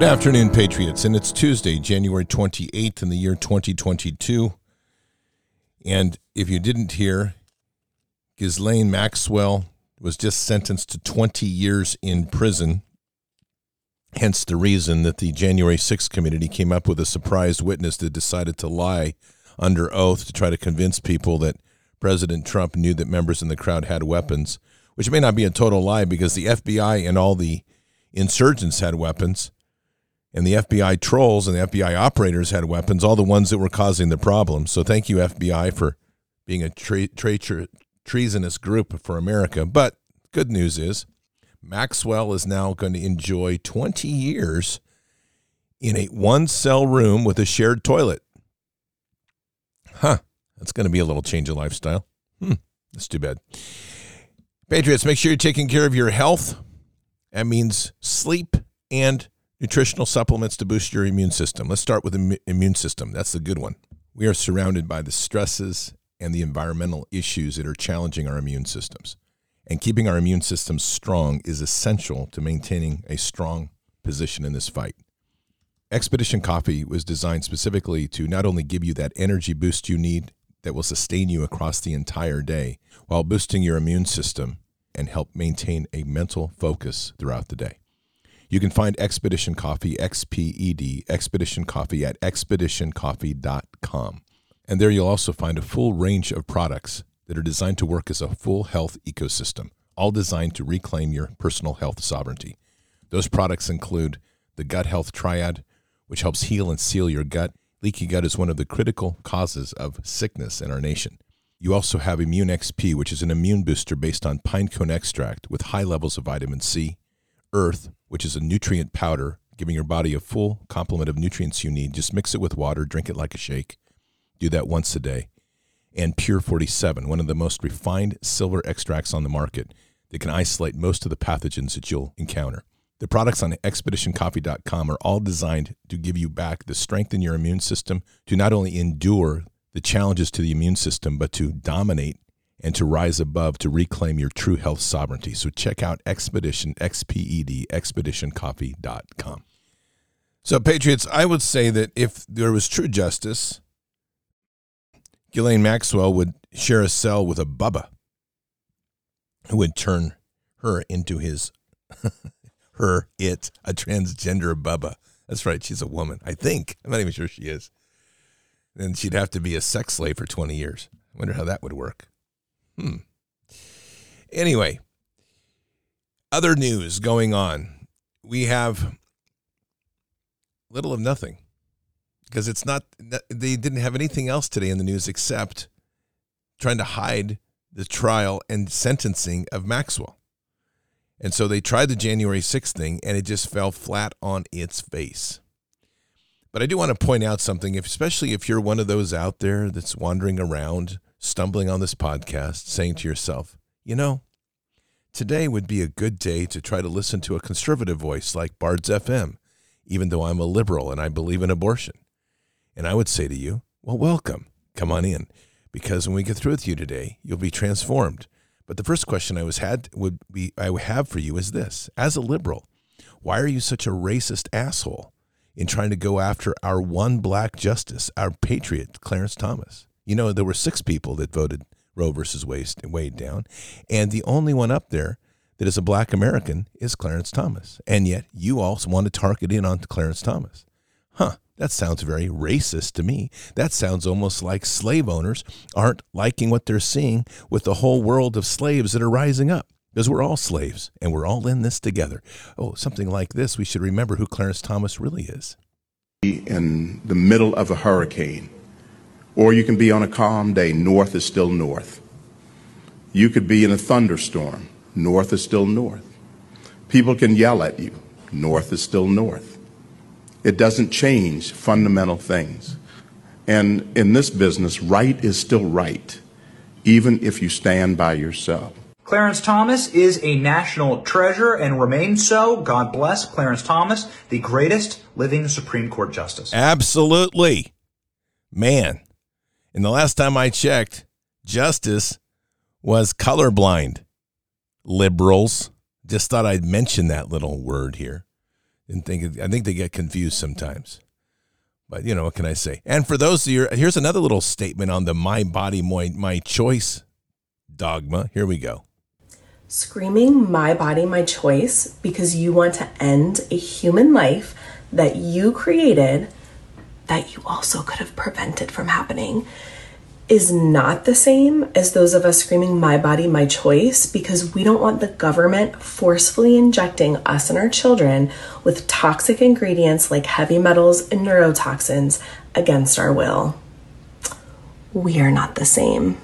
Good afternoon, Patriots. And it's Tuesday, January 28th in the year 2022. And if you didn't hear, Ghislaine Maxwell was just sentenced to 20 years in prison. Hence the reason that the January 6th community came up with a surprise witness that decided to lie under oath to try to convince people that President Trump knew that members in the crowd had weapons, which may not be a total lie because the FBI and all the insurgents had weapons, and the FBI trolls and the FBI operators had weapons, all the ones that were causing the problem. So thank you, FBI, for being a tra- tra- treasonous group for America. But good news is Maxwell is now going to enjoy 20 years in a one cell room with a shared toilet. Huh. That's going to be a little change of lifestyle. Hmm. That's too bad. Patriots, make sure you're taking care of your health. That means sleep and nutritional supplements to boost your immune system. Let's start with the immune system. That's the good one. We are surrounded by the stresses and the environmental issues that are challenging our immune systems. And keeping our immune systems strong is essential to maintaining a strong position in this fight. Expedition Coffee was designed specifically to not only give you that energy boost you need that will sustain you across the entire day while boosting your immune system and help maintain a mental focus throughout the day. You can find Expedition Coffee, XPED, Expedition Coffee at expeditioncoffee.com. And there you'll also find a full range of products that are designed to work as a full health ecosystem, all designed to reclaim your personal health sovereignty. Those products include the Gut Health Triad, which helps heal and seal your gut. Leaky gut is one of the critical causes of sickness in our nation. You also have Immune XP, which is an immune booster based on pinecone extract with high levels of vitamin C, Earth, which is a nutrient powder, giving your body a full complement of nutrients you need. Just mix it with water, drink it like a shake. Do that once a day. And Pure 47, one of the most refined silver extracts on the market that can isolate most of the pathogens that you'll encounter. The products on expeditioncoffee.com are all designed to give you back the strength in your immune system to not only endure the challenges to the immune system, but to dominate and to rise above to reclaim your true health sovereignty. So check out Expedition, XPED, expeditioncoffee.com. So, Patriots, I would say that if there was true justice, Ghislaine Maxwell would share a cell with a Bubba who would turn her into his, her, it, a transgender Bubba. That's right, she's a woman, I think. I'm not even sure she is. And she'd have to be a sex slave for 20 years. I wonder how that would work. Hmm. Anyway, other news going on. We have little of nothing because it's not, they didn't have anything else today in the news except trying to hide the trial and sentencing of Maxwell. And so they tried the January 6th thing and it just fell flat on its face. But I do want to point out something, especially if you're one of those out there that's wandering around, stumbling on this podcast, saying to yourself, you know, today would be a good day to try to listen to a conservative voice like Bards FM, even though I'm a liberal and I believe in abortion. And I would say to you, well, welcome. Come on in. Because when we get through with you today, you'll be transformed. But the first question I was had would be I would have for you is this: as a liberal, why are you such a racist asshole in trying to go after our one black justice, our patriot, Clarence Thomas? You know, there were six people that voted Roe versus Wade down, and the only one up there that is a black American is Clarence Thomas. And yet you also want to target in on Clarence Thomas. Huh, that sounds very racist to me. That sounds almost like slave owners aren't liking what they're seeing with the whole world of slaves that are rising up. Because we're all slaves and we're all in this together. Oh, something like this, we should remember who Clarence Thomas really is. In the middle of a hurricane, or you can be on a calm day, north is still north. You could be in a thunderstorm, north is still north. People can yell at you, north is still north. It doesn't change fundamental things. And in this business, right is still right, even if you stand by yourself. Clarence Thomas is a national treasure and remains so. God bless Clarence Thomas, the greatest living Supreme Court justice. Absolutely. Man, and the last time I checked, justice was colorblind. Liberals. Just thought I'd mention that little word here. And think I think they get confused sometimes. But you know what can I say? And for those of you, here's another little statement on the "my body, my my choice" dogma. Here we go. Screaming "my body, my choice" because you want to end a human life that you created, that you also could have prevented from happening is not the same as those of us screaming, My body, my choice, because we don't want the government forcefully injecting us and our children with toxic ingredients like heavy metals and neurotoxins against our will. We are not the same.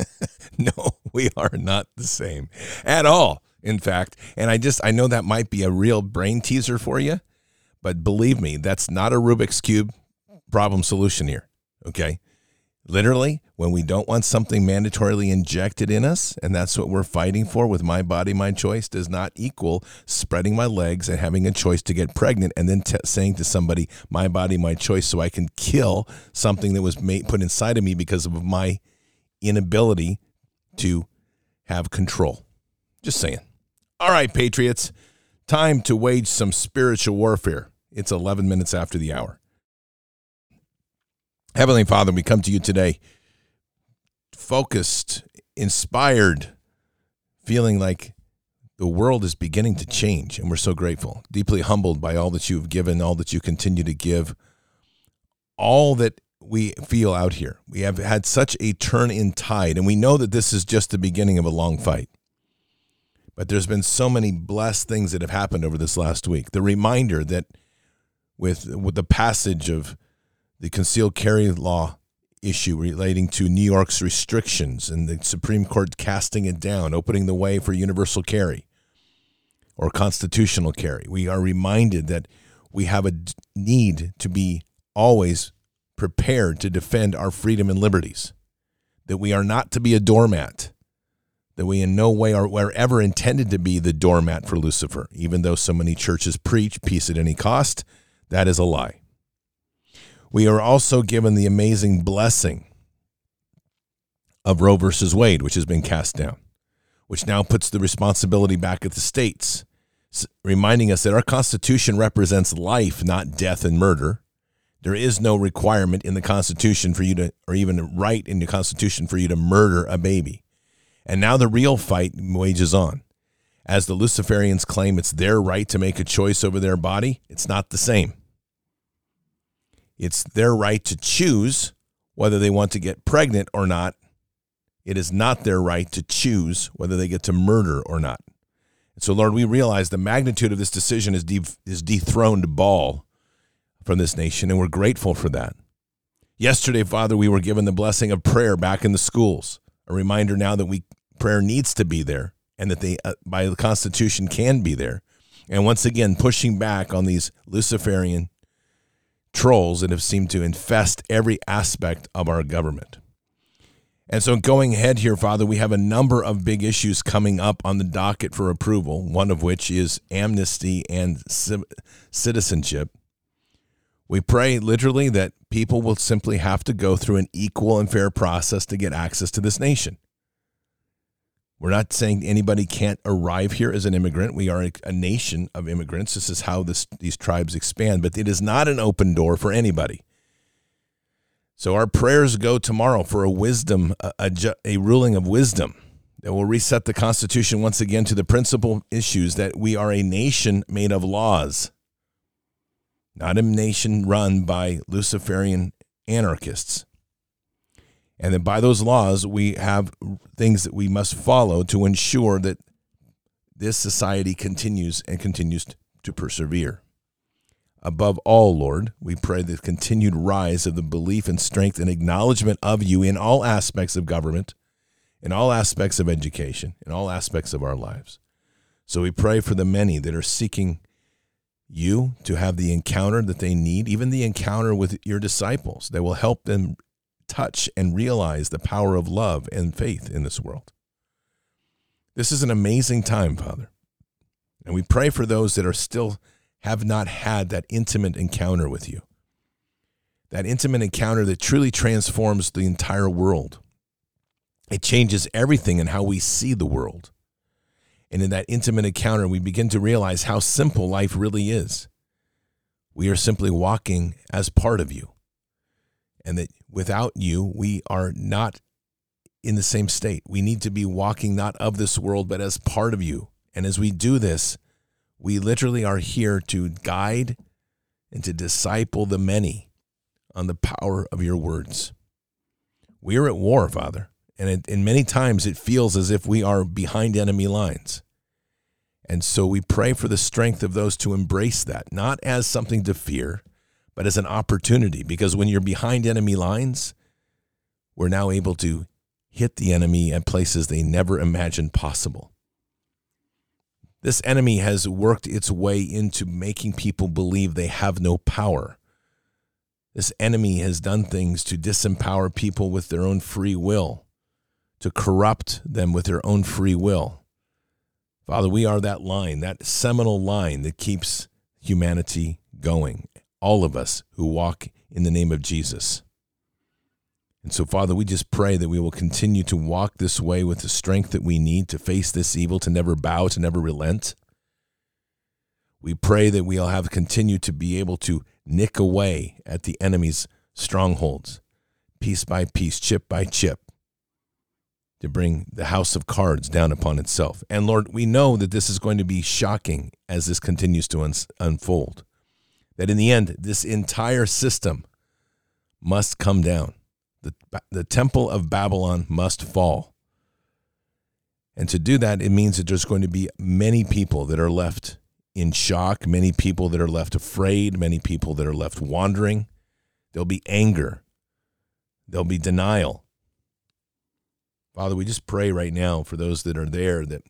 no, we are not the same at all, in fact. And I just, I know that might be a real brain teaser for you, but believe me, that's not a Rubik's Cube problem solution here. Okay. Literally, when we don't want something mandatorily injected in us, and that's what we're fighting for with my body, my choice, does not equal spreading my legs and having a choice to get pregnant and then t- saying to somebody, my body, my choice, so I can kill something that was made, put inside of me because of my inability to have control. Just saying. All right, Patriots, time to wage some spiritual warfare. It's 11 minutes after the hour. Heavenly Father, we come to you today focused, inspired, feeling like the world is beginning to change, and we're so grateful, deeply humbled by all that you've given, all that you continue to give, all that we feel out here. We have had such a turn in tide, and we know that this is just the beginning of a long fight. But there's been so many blessed things that have happened over this last week. The reminder that with, with the passage of the concealed carry law issue relating to New York's restrictions and the Supreme Court casting it down, opening the way for universal carry or constitutional carry. We are reminded that we have a need to be always prepared to defend our freedom and liberties, that we are not to be a doormat, that we in no way are, ever intended to be the doormat for Lucifer, even though so many churches preach peace at any cost. That is a lie we are also given the amazing blessing of Roe versus Wade, which has been cast down, which now puts the responsibility back at the states, reminding us that our Constitution represents life, not death and murder. There is no requirement in the Constitution for you to, or even right in the Constitution for you to murder a baby. And now the real fight wages on. As the Luciferians claim it's their right to make a choice over their body, it's not the same. It's their right to choose whether they want to get pregnant or not. It is not their right to choose whether they get to murder or not. So, Lord, we realize the magnitude of this decision is, de- is dethroned Baal from this nation, and we're grateful for that. Yesterday, Father, we were given the blessing of prayer back in the schools. A reminder now that we prayer needs to be there, and that they, uh, by the Constitution, can be there. And once again, pushing back on these Luciferian trolls that have seemed to infest every aspect of our government. And so, going ahead here, Father, we have a number of big issues coming up on the docket for approval, one of which is amnesty and citizenship. We pray literally that people will simply have to go through an equal and fair process to get access to this nation. We're not saying anybody can't arrive here as an immigrant. We are a, a nation of immigrants. This is how this, these tribes expand, but it is not an open door for anybody. So our prayers go tomorrow for a wisdom, a, a, a ruling of wisdom that will reset the Constitution once again to the principal issues that we are a nation made of laws, not a nation run by Luciferian anarchists and then by those laws, we have things that we must follow to ensure that this society continues and continues to persevere. Above all, Lord, we pray the continued rise of the belief and strength and acknowledgement of you in all aspects of government, in all aspects of education, in all aspects of our lives. So we pray for the many that are seeking you to have the encounter that they need, even the encounter with your disciples that will help them touch and realize the power of love and faith in this world. This is an amazing time, Father. And we pray for those that are still have not had that intimate encounter with you. That intimate encounter that truly transforms the entire world. It changes everything in how we see the world. And in that intimate encounter, we begin to realize how simple life really is. We are simply walking as part of you. And that without you, we are not in the same state. We need to be walking not of this world, but as part of you. And as we do this, we literally are here to guide and to disciple the many on the power of your words. We are at war, Father, and, it, and many times it feels as if we are behind enemy lines. And so we pray for the strength of those to embrace that, not as something to fear, but as an opportunity. Because when you're behind enemy lines, we're now able to hit the enemy at places they never imagined possible. This enemy has worked its way into making people believe they have no power. This enemy has done things to disempower people with their own free will, to corrupt them with their own free will. Father, we are that line, that seminal line that keeps humanity going, all of us who walk in the name of Jesus. And so, Father, we just pray that we will continue to walk this way with the strength that we need to face this evil, to never bow, to never relent. We pray that we'll have continued to be able to nick away at the enemy's strongholds, piece by piece, chip by chip, to bring the house of cards down upon itself. And Lord, we know that this is going to be shocking as this continues to un- unfold. That in the end, this entire system must come down the, the temple of Babylon must fall. And to do that, it means that there's going to be many people that are left in shock, many people that are left afraid, many people that are left wandering. There'll be anger, there'll be denial. Father, we just pray right now for those that are there that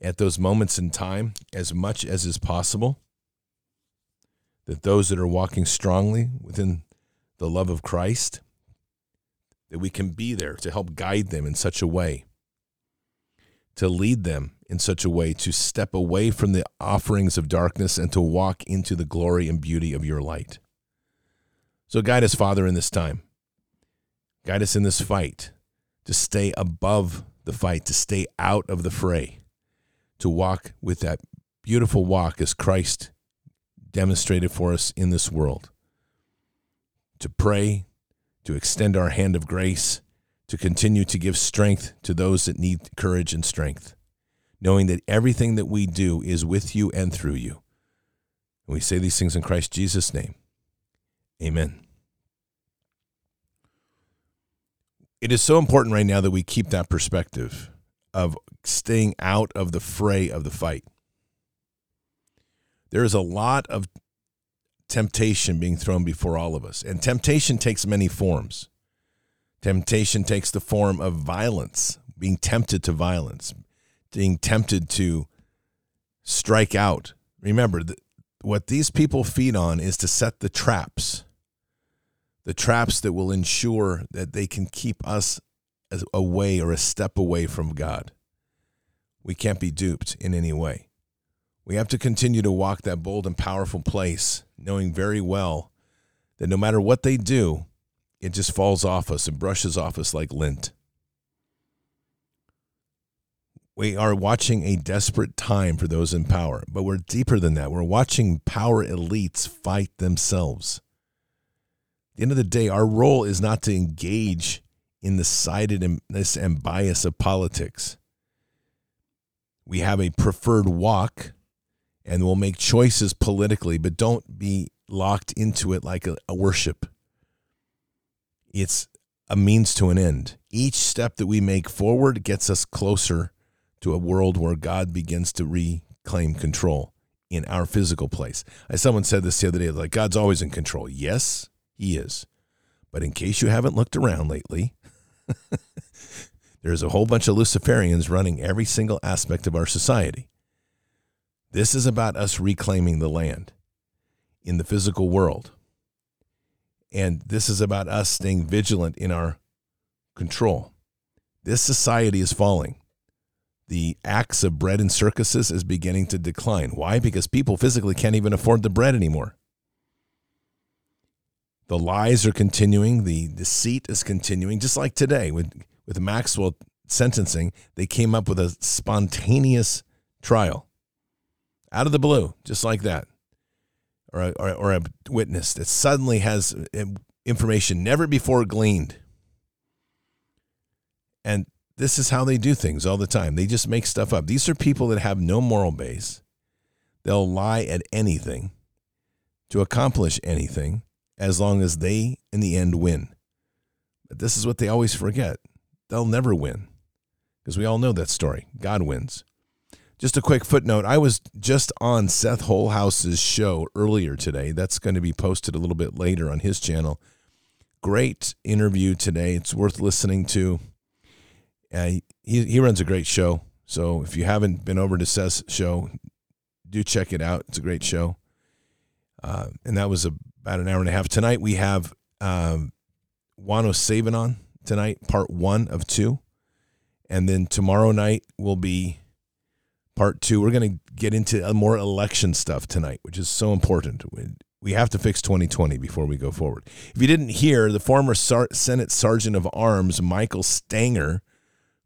at those moments in time, as much as is possible, that those that are walking strongly within the love of Christ, that we can be there to help guide them in such a way, to lead them in such a way to step away from the offerings of darkness and to walk into the glory and beauty of your light. So guide us, Father, in this time. Guide us in this fight to stay above the fight, to stay out of the fray, to walk with that beautiful walk as Christ demonstrated for us in this world, to pray, to extend our hand of grace, to continue to give strength to those that need courage and strength, knowing that everything that we do is with you and through you. And we say these things in Christ Jesus' name. Amen. It is so important right now that we keep that perspective of staying out of the fray of the fight. There is a lot of temptation being thrown before all of us. And temptation takes many forms. Temptation takes the form of violence, being tempted to violence, being tempted to strike out. Remember, what these people feed on is to set the traps, the traps that will ensure that they can keep us away or a step away from God. We can't be duped in any way. We have to continue to walk that bold and powerful place, knowing very well that no matter what they do, it just falls off us and brushes off us like lint. We are watching a desperate time for those in power, but we're deeper than that. We're watching power elites fight themselves. At the end of the day, our role is not to engage in the sidedness and bias of politics. We have a preferred walk and we'll make choices politically, but don't be locked into it like a, a worship. It's a means to an end. Each step that we make forward gets us closer to a world where God begins to reclaim control in our physical place. As someone said this the other day, like God's always in control. Yes, he is. But in case you haven't looked around lately, there's a whole bunch of Luciferians running every single aspect of our society. This is about us reclaiming the land in the physical world. And this is about us staying vigilant in our control. This society is falling. The acts of bread and circuses is beginning to decline. Why? Because people physically can't even afford the bread anymore. The lies are continuing, the deceit is continuing, just like today with, with Maxwell sentencing, they came up with a spontaneous trial out of the blue, just like that. or a, or, or a witness that suddenly has uh, information never before gleaned. And this is how they do things all the time. They just make stuff up. These are people that have no moral base. They'll lie at anything to accomplish anything as long as they, in the end, win. But this is what they always forget they'll never win because we all know that story. God wins. Just a quick footnote I was just on Seth Holehouse's show earlier today. That's going to be posted a little bit later on his channel. Great interview today. It's worth listening to. Uh, he, he runs a great show. So if you haven't been over to Seth's show, do check it out. It's a great show. Uh, and that was about an hour and a half. Tonight we have um, Juan O'Savin on tonight, part one of two. And then tomorrow night will be part two. We're going to get into uh, more election stuff tonight, which is so important. We have to fix 2020 before we go forward. If you didn't hear, the former Senate Sergeant of Arms, Michael Stenger,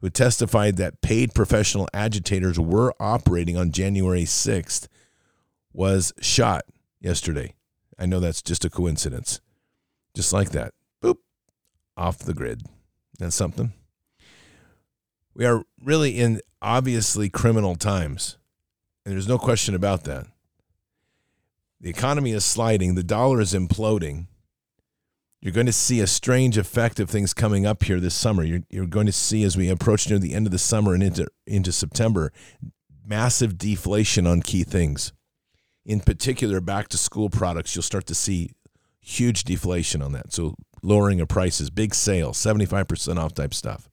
who testified that paid professional agitators were operating on January 6th, was shot yesterday. I know that's just a coincidence. Just like that. Boop. Off the grid. That's something. We are really in obviously criminal times. And there's no question about that. The economy is sliding, the dollar is imploding. You're going to see a strange effect of things coming up here this summer. You're, you're going to see as we approach near the end of the summer and into, into September, massive deflation on key things. In particular, back to school products, you'll start to see huge deflation on that. So, lowering of prices, big sales, 75% off type stuff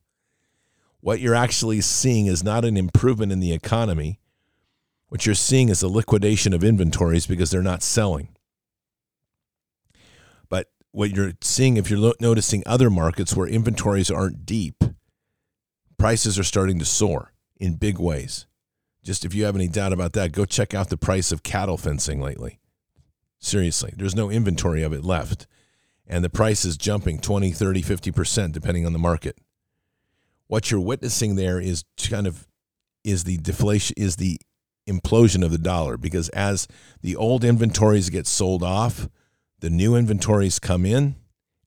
what you're actually seeing is not an improvement in the economy. What you're seeing is a liquidation of inventories because they're not selling. But what you're seeing, if you're noticing other markets where inventories aren't deep, prices are starting to soar in big ways. Just if you have any doubt about that, go check out the price of cattle fencing lately. Seriously, there's no inventory of it left. And the price is jumping 20, 30, 50% depending on the market what you're witnessing there is kind of is the deflation is the implosion of the dollar because as the old inventories get sold off, the new inventories come in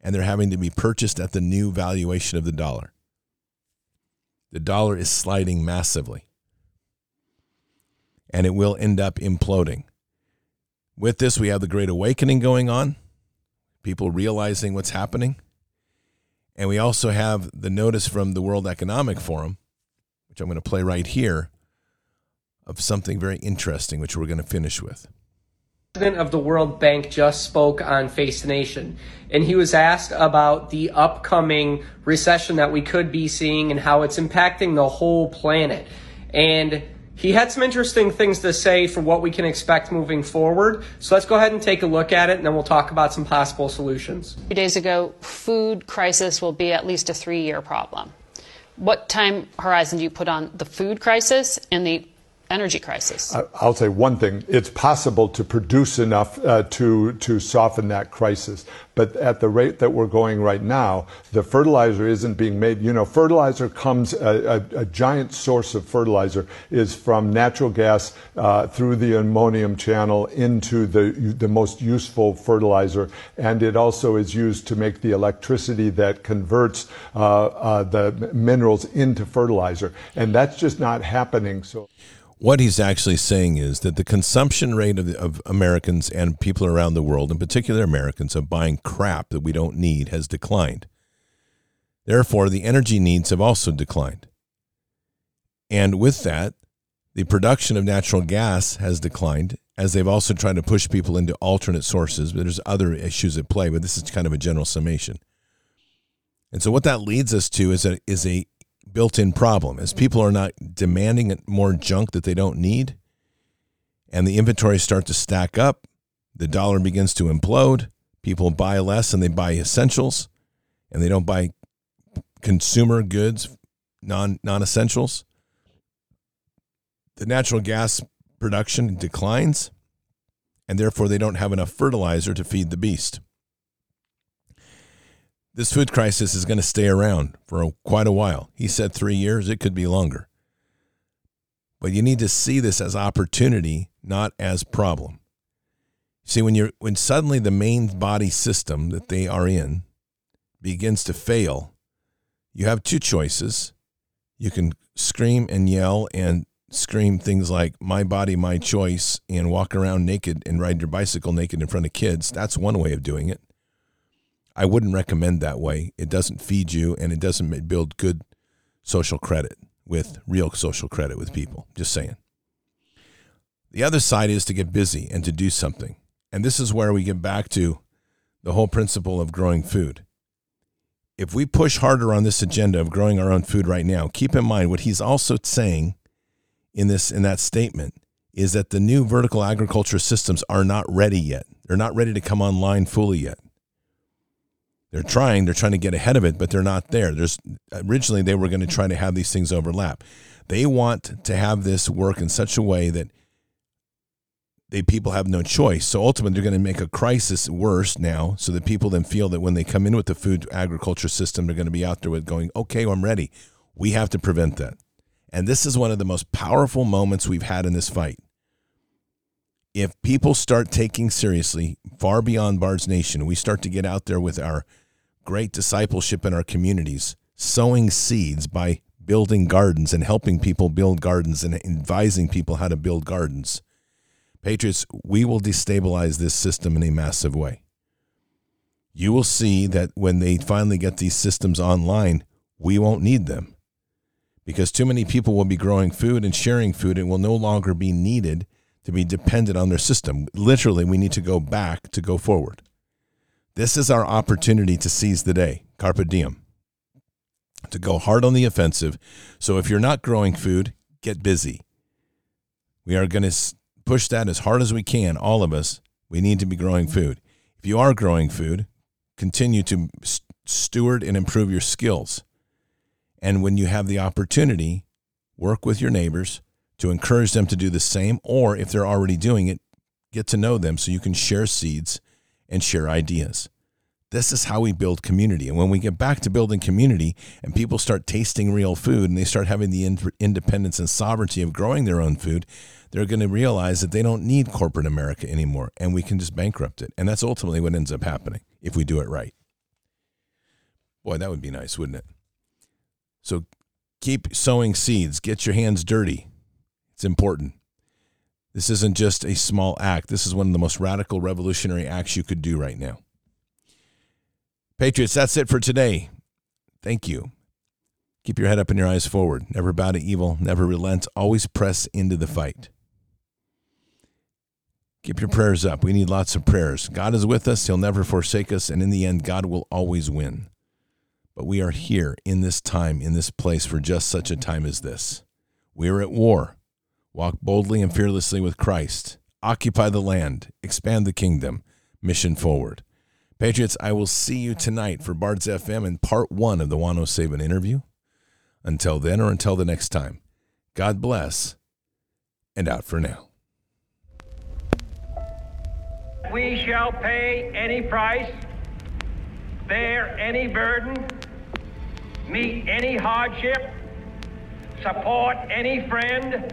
and they're having to be purchased at the new valuation of the dollar. The dollar is sliding massively and it will end up imploding. With this, we have the Great Awakening going on, people realizing what's happening. And we also have the notice from the World Economic Forum, which I'm going to play right here, of something very interesting, which we're going to finish with. President of the World Bank just spoke on Face the Nation, and he was asked about the upcoming recession that we could be seeing and how it's impacting the whole planet. And he had some interesting things to say for what we can expect moving forward. So let's go ahead and take a look at it, and then we'll talk about some possible solutions. Two days ago, food crisis will be at least a three year problem. What time horizon do you put on the food crisis and the energy crisis? I'll say one thing. It's possible to produce enough uh, to, to soften that crisis. But at the rate that we're going right now, the fertilizer isn't being made. You know, fertilizer comes, a, a, a giant source of fertilizer is from natural gas uh, through the ammonium channel into the, the most useful fertilizer. And it also is used to make the electricity that converts uh, uh the minerals into fertilizer. And that's just not happening. So what he's actually saying is that the consumption rate of, of, Americans and people around the world, in particular Americans, of buying crap that we don't need has declined. Therefore, the energy needs have also declined. And with that, the production of natural gas has declined as they've also tried to push people into alternate sources. But there's other issues at play, but this is kind of a general summation. And so, what that leads us to is a, is a built in problem. As people are not demanding more junk that they don't need and the inventories start to stack up the dollar begins to implode people buy less and they buy essentials and they don't buy consumer goods non non-essentials the natural gas production declines and therefore they don't have enough fertilizer to feed the beast this food crisis is going to stay around for a, quite a while. He said three years, it could be longer. But you need to see this as opportunity, not as problem. See, when you're when suddenly the main body system that they are in begins to fail, you have two choices. You can scream and yell and scream things like "My body, my choice" and walk around naked and ride your bicycle naked in front of kids. That's one way of doing it. I wouldn't recommend that way. It doesn't feed you and it doesn't build good social credit with real social credit with people. Just saying. The other side is to get busy and to do something. And this is where we get back to the whole principle of growing food. If we push harder on this agenda of growing our own food right now, keep in mind what he's also saying in this in that statement is that the new vertical agriculture systems are not ready yet. They're not ready to come online fully yet. They're trying, they're trying to get ahead of it, but they're not there. There's originally they were going to try to have these things overlap. They want to have this work in such a way that they people have no choice. So ultimately, they're going to make a crisis worse now, so that people then feel that when they come in with the food agriculture system, they're going to be out there with going, "Okay, I'm ready." We have to prevent that, and this is one of the most powerful moments we've had in this fight. If people start taking seriously, far beyond Bard's Nation, we start to get out there with our great discipleship in our communities, sowing seeds by building gardens and helping people build gardens and advising people how to build gardens Patriots, we will destabilize this system in a massive way. You will see that when they finally get these systems online, we won't need them because too many people will be growing food and sharing food and will no longer be needed to be dependent on their system. Literally, we need to go back to go forward. This is our opportunity to seize the day, carpe diem, to go hard on the offensive. So if you're not growing food, get busy. We are going to push that as hard as we can, all of us. We need to be growing food. If you are growing food, continue to steward and improve your skills. And when you have the opportunity, work with your neighbors to encourage them to do the same, or if they're already doing it, get to know them so you can share seeds and share ideas. This is how we build community. And when we get back to building community and people start tasting real food and they start having the independence and sovereignty of growing their own food, they're going to realize that they don't need corporate America anymore and we can just bankrupt it. And that's ultimately what ends up happening if we do it right. Boy, that would be nice, wouldn't it? So keep sowing seeds, get your hands dirty. It's important. This isn't just a small act, this is one of the most radical revolutionary acts you could do right now. Patriots, that's it for today. Thank you. Keep your head up and your eyes forward. Never bow to evil, never relent, always press into the fight. Keep your prayers up. We need lots of prayers. God is with us, He'll never forsake us, and in the end, God will always win. But we are here in this time, in this place, for just such a time as this. We are at war. Walk boldly and fearlessly with Christ. Occupy the land. Expand the kingdom. Mission forward. Patriots, I will see you tonight for Bards FM in part one of the Juan Saban interview. Until then, or until the next time, God bless and out for now. We shall pay any price, bear any burden, meet any hardship, support any friend,